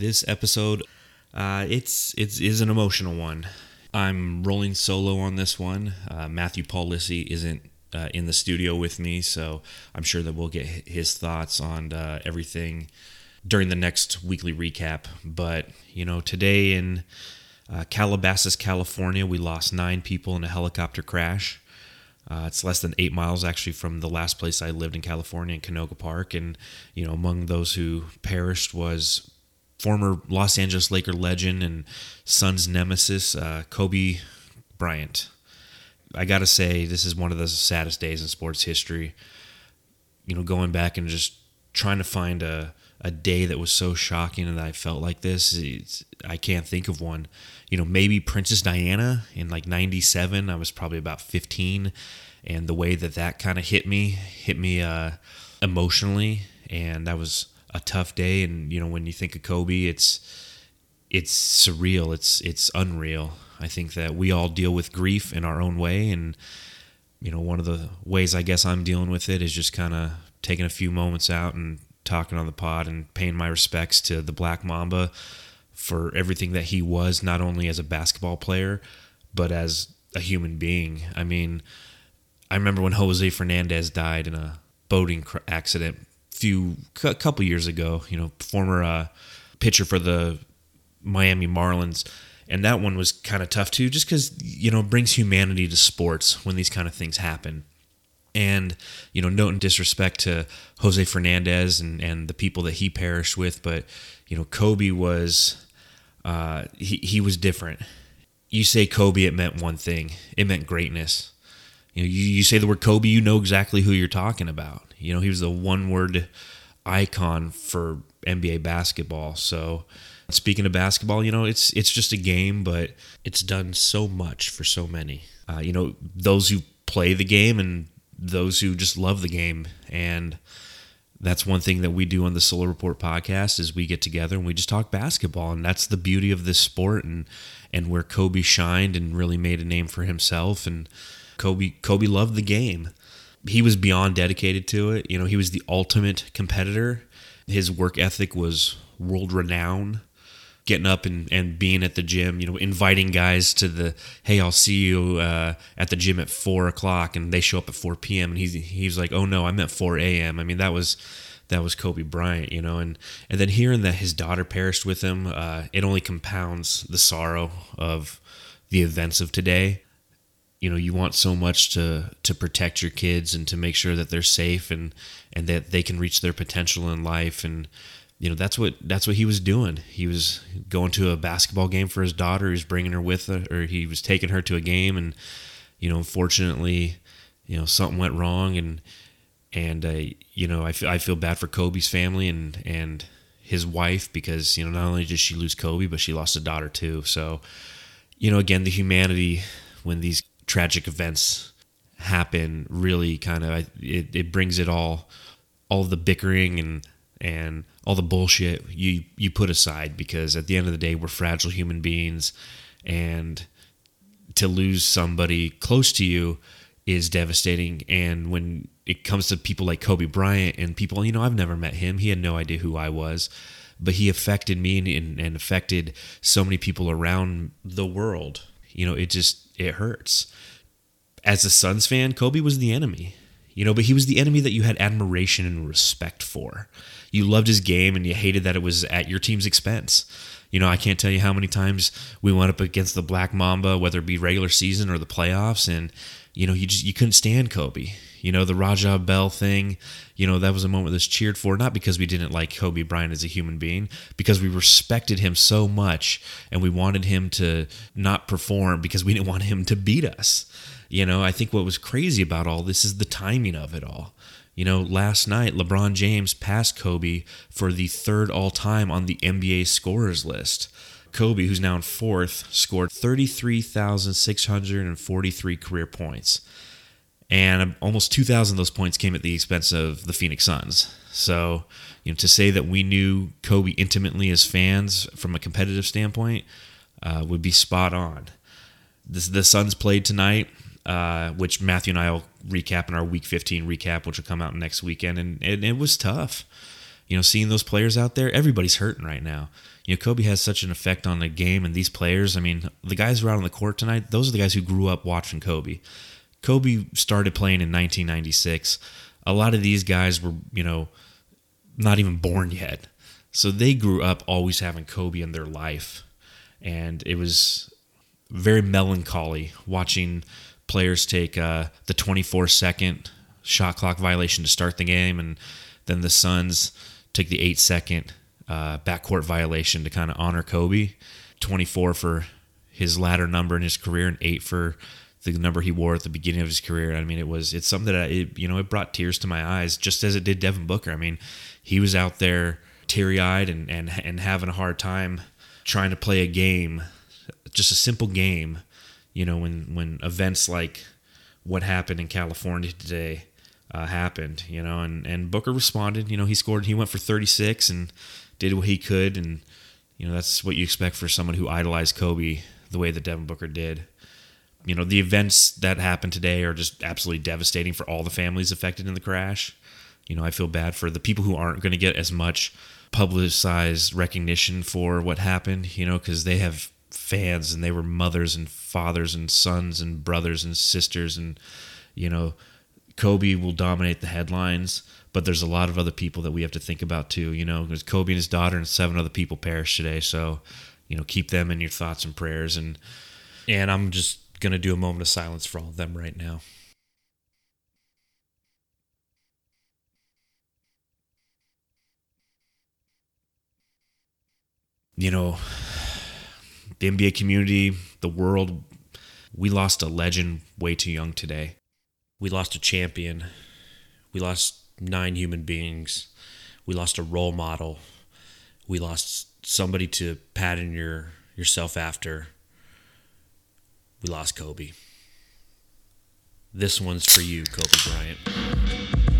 This episode, uh, it's it's is an emotional one. I'm rolling solo on this one. Uh, Matthew Paul Lissy isn't uh, in the studio with me, so I'm sure that we'll get his thoughts on uh, everything during the next weekly recap. But you know, today in uh, Calabasas, California, we lost nine people in a helicopter crash. Uh, it's less than eight miles actually from the last place I lived in California, in Canoga Park, and you know, among those who perished was former Los Angeles Laker legend and Suns nemesis uh, Kobe Bryant. I gotta say, this is one of the saddest days in sports history. You know, going back and just trying to find a a day that was so shocking and that I felt like this. I can't think of one. You know, maybe Princess Diana in like 97. I was probably about 15. And the way that that kind of hit me, hit me uh, emotionally. And that was a tough day. And, you know, when you think of Kobe, it's. It's surreal. It's it's unreal. I think that we all deal with grief in our own way, and you know, one of the ways I guess I'm dealing with it is just kind of taking a few moments out and talking on the pod and paying my respects to the Black Mamba for everything that he was, not only as a basketball player, but as a human being. I mean, I remember when Jose Fernandez died in a boating accident few a couple years ago. You know, former uh, pitcher for the Miami Marlins, and that one was kind of tough too, just because you know brings humanity to sports when these kind of things happen. And, you know, note and disrespect to Jose Fernandez and, and the people that he perished with, but, you know, Kobe was, uh, he, he was different. You say Kobe, it meant one thing it meant greatness. You know, you, you say the word Kobe, you know exactly who you're talking about. You know, he was the one word icon for NBA basketball. So, speaking of basketball, you know, it's it's just a game, but it's done so much for so many. Uh, you know, those who play the game and those who just love the game and that's one thing that we do on the Solar Report podcast is we get together and we just talk basketball and that's the beauty of this sport and and where Kobe shined and really made a name for himself and Kobe Kobe loved the game. He was beyond dedicated to it. You know, he was the ultimate competitor. His work ethic was world renowned getting up and, and being at the gym, you know, inviting guys to the, hey, I'll see you uh, at the gym at four o'clock, and they show up at four p.m. and he's he's like, oh no, I'm at four a.m. I mean, that was that was Kobe Bryant, you know, and and then hearing that his daughter perished with him, uh, it only compounds the sorrow of the events of today. You know, you want so much to to protect your kids and to make sure that they're safe and and that they can reach their potential in life and you know that's what that's what he was doing. He was going to a basketball game for his daughter. He was bringing her with her, or he was taking her to a game, and you know, unfortunately, you know, something went wrong, and and uh, you know, I, I feel bad for Kobe's family and and his wife because you know not only did she lose Kobe, but she lost a daughter too. So, you know, again, the humanity when these tragic events happen really kind of it, it brings it all all the bickering and and all the bullshit you you put aside because at the end of the day we're fragile human beings and to lose somebody close to you is devastating. And when it comes to people like Kobe Bryant and people you know I've never met him. He had no idea who I was but he affected me and, and affected so many people around the world you know it just it hurts as a Suns fan Kobe was the enemy you know but he was the enemy that you had admiration and respect for you loved his game and you hated that it was at your team's expense. You know, I can't tell you how many times we went up against the Black Mamba, whether it be regular season or the playoffs, and you know, you just you couldn't stand Kobe. You know, the Raja Bell thing, you know, that was a moment that's cheered for, not because we didn't like Kobe Bryant as a human being, because we respected him so much and we wanted him to not perform because we didn't want him to beat us. You know, I think what was crazy about all this is the timing of it all. You know, last night, LeBron James passed Kobe for the third all time on the NBA scorers list. Kobe, who's now in fourth, scored 33,643 career points. And almost 2,000 of those points came at the expense of the Phoenix Suns. So, you know, to say that we knew Kobe intimately as fans from a competitive standpoint uh, would be spot on. This, the Suns played tonight uh, which Matthew and I will recap in our Week 15 recap, which will come out next weekend. And, and it was tough. You know, seeing those players out there, everybody's hurting right now. You know, Kobe has such an effect on the game and these players. I mean, the guys who are out on the court tonight, those are the guys who grew up watching Kobe. Kobe started playing in 1996. A lot of these guys were, you know, not even born yet. So they grew up always having Kobe in their life. And it was very melancholy watching players take uh, the 24 second shot clock violation to start the game, and then the Suns take the eight second uh, backcourt violation to kind of honor Kobe. 24 for his latter number in his career, and eight for the number he wore at the beginning of his career. I mean, it was it's something that I, it, you know it brought tears to my eyes, just as it did Devin Booker. I mean, he was out there teary eyed and and and having a hard time trying to play a game, just a simple game. You know, when when events like what happened in California today uh, happened, you know, and, and Booker responded. You know, he scored, he went for 36 and did what he could. And, you know, that's what you expect for someone who idolized Kobe the way that Devin Booker did. You know, the events that happened today are just absolutely devastating for all the families affected in the crash. You know, I feel bad for the people who aren't going to get as much publicized recognition for what happened, you know, because they have fans and they were mothers and fathers and sons and brothers and sisters and, you know, Kobe will dominate the headlines, but there's a lot of other people that we have to think about too. You know, there's Kobe and his daughter and seven other people perished today. So, you know, keep them in your thoughts and prayers. And and I'm just gonna do a moment of silence for all of them right now. You know, the NBA community, the world, we lost a legend way too young today we lost a champion. We lost nine human beings. We lost a role model. We lost somebody to pattern your yourself after. We lost Kobe. This one's for you, Kobe Bryant.